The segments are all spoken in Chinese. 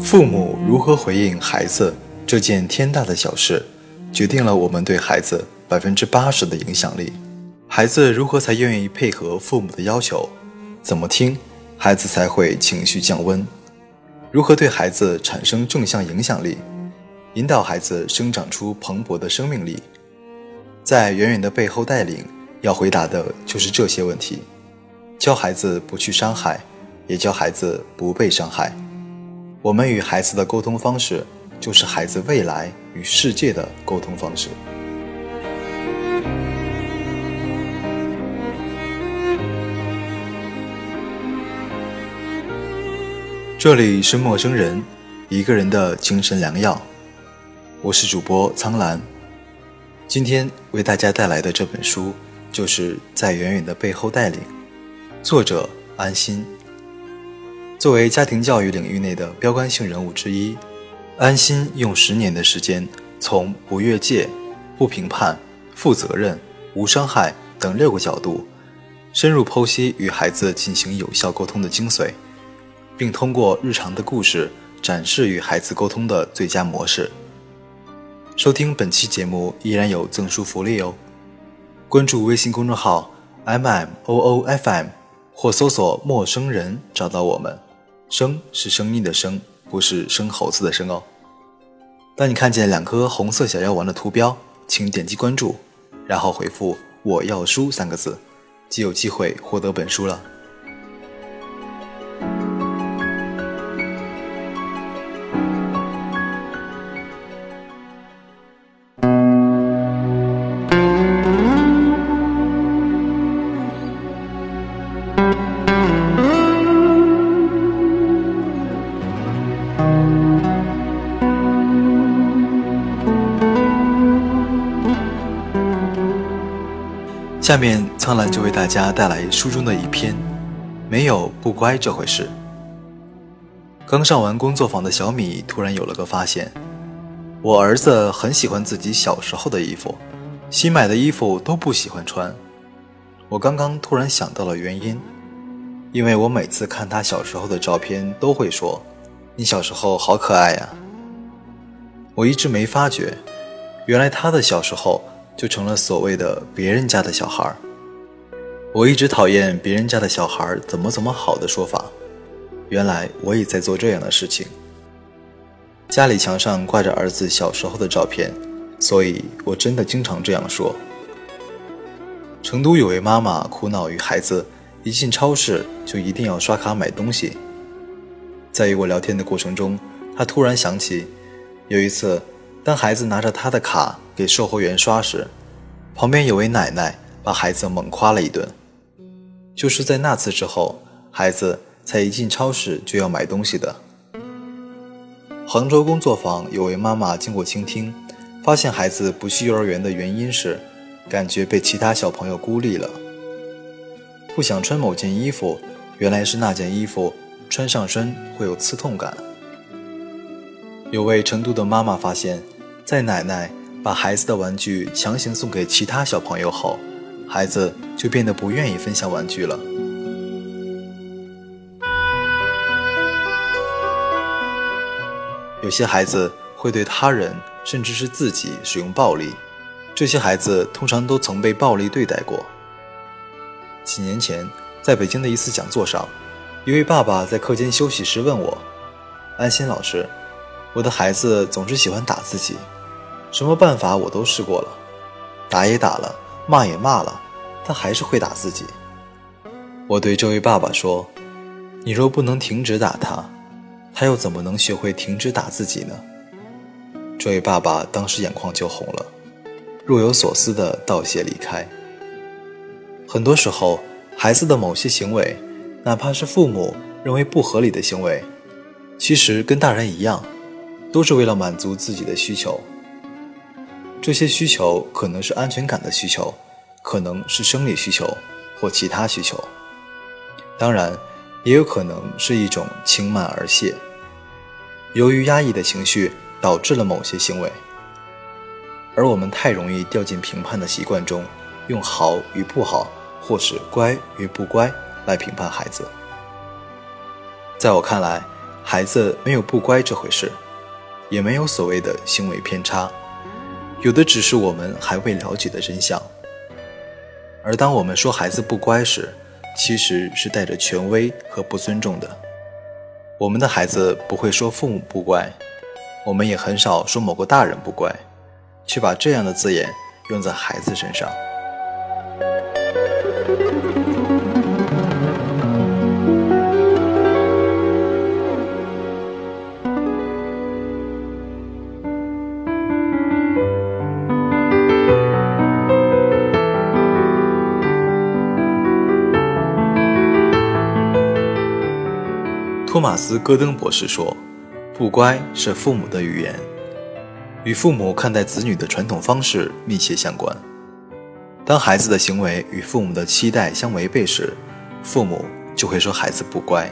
父母如何回应孩子这件天大的小事，决定了我们对孩子百分之八十的影响力。孩子如何才愿意配合父母的要求？怎么听，孩子才会情绪降温？如何对孩子产生正向影响力，引导孩子生长出蓬勃的生命力？在远远的背后带领，要回答的就是这些问题。教孩子不去伤害，也教孩子不被伤害。我们与孩子的沟通方式，就是孩子未来与世界的沟通方式。这里是陌生人，一个人的精神良药。我是主播苍兰，今天为大家带来的这本书，就是在远远的背后带领。作者安心。作为家庭教育领域内的标杆性人物之一，安心用十年的时间，从不越界、不评判、负责任、无伤害等六个角度，深入剖析与孩子进行有效沟通的精髓。并通过日常的故事展示与孩子沟通的最佳模式。收听本期节目依然有赠书福利哦！关注微信公众号 m m o o f m 或搜索“陌生人”找到我们。生是声音的声，不是生猴子的生哦。当你看见两颗红色小药丸的图标，请点击关注，然后回复“我要书”三个字，即有机会获得本书了。下面，苍兰就为大家带来书中的一篇：没有不乖这回事。刚上完工作坊的小米突然有了个发现：我儿子很喜欢自己小时候的衣服，新买的衣服都不喜欢穿。我刚刚突然想到了原因，因为我每次看他小时候的照片，都会说：“你小时候好可爱呀。”我一直没发觉，原来他的小时候。就成了所谓的别人家的小孩儿。我一直讨厌别人家的小孩怎么怎么好的说法，原来我也在做这样的事情。家里墙上挂着儿子小时候的照片，所以我真的经常这样说。成都有位妈妈苦恼于孩子一进超市就一定要刷卡买东西，在与我聊天的过程中，她突然想起有一次。当孩子拿着他的卡给售货员刷时，旁边有位奶奶把孩子猛夸了一顿。就是在那次之后，孩子才一进超市就要买东西的。杭州工作坊有位妈妈经过倾听，发现孩子不去幼儿园的原因是，感觉被其他小朋友孤立了，不想穿某件衣服，原来是那件衣服穿上身会有刺痛感。有位成都的妈妈发现。在奶奶把孩子的玩具强行送给其他小朋友后，孩子就变得不愿意分享玩具了。有些孩子会对他人甚至是自己使用暴力，这些孩子通常都曾被暴力对待过。几年前，在北京的一次讲座上，一位爸爸在课间休息时问我：“安心老师。”我的孩子总是喜欢打自己，什么办法我都试过了，打也打了，骂也骂了，他还是会打自己。我对这位爸爸说：“你若不能停止打他，他又怎么能学会停止打自己呢？”这位爸爸当时眼眶就红了，若有所思地道谢离开。很多时候，孩子的某些行为，哪怕是父母认为不合理的行为，其实跟大人一样。都是为了满足自己的需求，这些需求可能是安全感的需求，可能是生理需求或其他需求，当然，也有可能是一种轻慢而泄。由于压抑的情绪导致了某些行为，而我们太容易掉进评判的习惯中，用好与不好，或是乖与不乖来评判孩子。在我看来，孩子没有不乖这回事，也没有所谓的行为偏差，有的只是我们还未了解的真相。而当我们说孩子不乖时，其实是带着权威和不尊重的。我们的孩子不会说父母不乖，我们也很少说某个大人不乖，却把这样的字眼用在孩子身上。托马斯·戈登博士说：“不乖是父母的语言，与父母看待子女的传统方式密切相关。当孩子的行为与父母的期待相违背时，父母就会说孩子不乖。”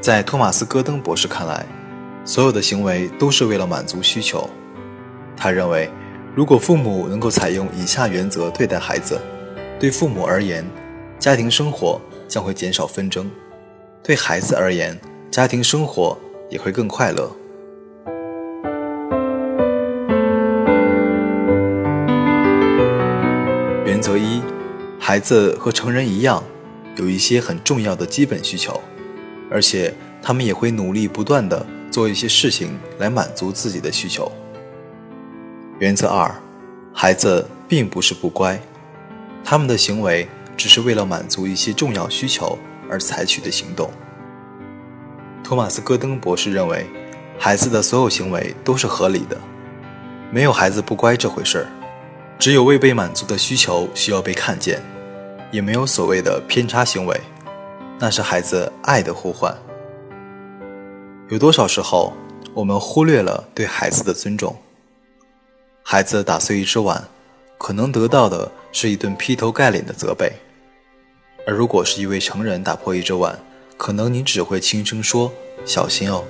在托马斯·戈登博士看来，所有的行为都是为了满足需求。他认为，如果父母能够采用以下原则对待孩子，对父母而言，家庭生活将会减少纷争。对孩子而言，家庭生活也会更快乐。原则一：孩子和成人一样，有一些很重要的基本需求，而且他们也会努力不断的做一些事情来满足自己的需求。原则二：孩子并不是不乖，他们的行为只是为了满足一些重要需求。而采取的行动。托马斯·戈登博士认为，孩子的所有行为都是合理的，没有孩子不乖这回事儿，只有未被满足的需求需要被看见，也没有所谓的偏差行为，那是孩子爱的呼唤。有多少时候，我们忽略了对孩子的尊重？孩子打碎一只碗，可能得到的是一顿劈头盖脸的责备。而如果是一位成人打破一只碗，可能你只会轻声说“小心哦”。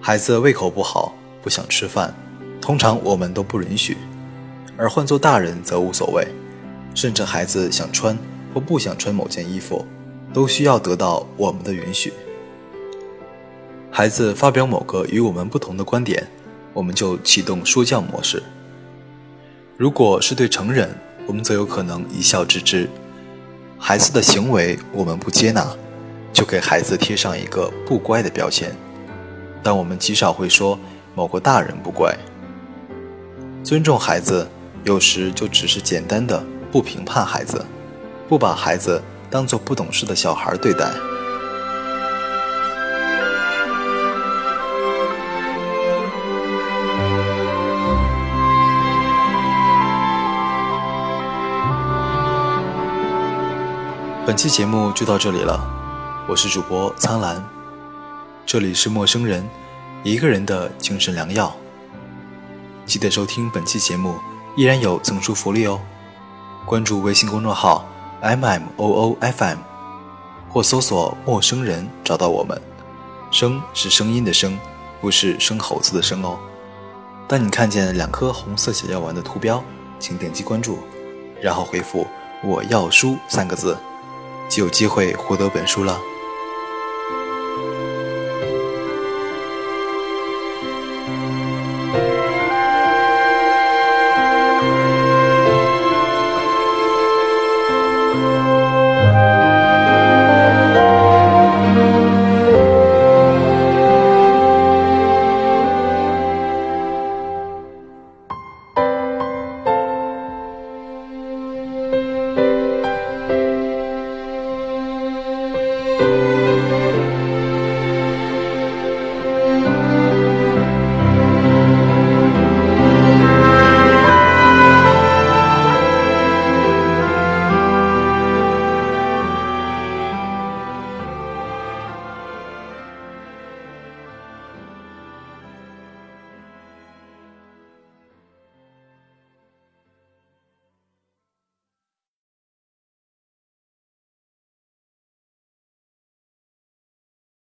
孩子胃口不好，不想吃饭，通常我们都不允许；而换做大人则无所谓，甚至孩子想穿或不想穿某件衣服，都需要得到我们的允许。孩子发表某个与我们不同的观点，我们就启动说教模式；如果是对成人，我们则有可能一笑置之。孩子的行为我们不接纳，就给孩子贴上一个不乖的标签。但我们极少会说某个大人不乖。尊重孩子，有时就只是简单的不评判孩子，不把孩子当做不懂事的小孩对待。本期节目就到这里了，我是主播苍兰，这里是陌生人，一个人的精神良药。记得收听本期节目，依然有赠书福利哦。关注微信公众号 m m o o f m，或搜索“陌生人”找到我们。声是声音的声，不是生猴子的生哦。当你看见两颗红色小药丸的图标，请点击关注，然后回复“我要书”三个字。就有机会获得本书了。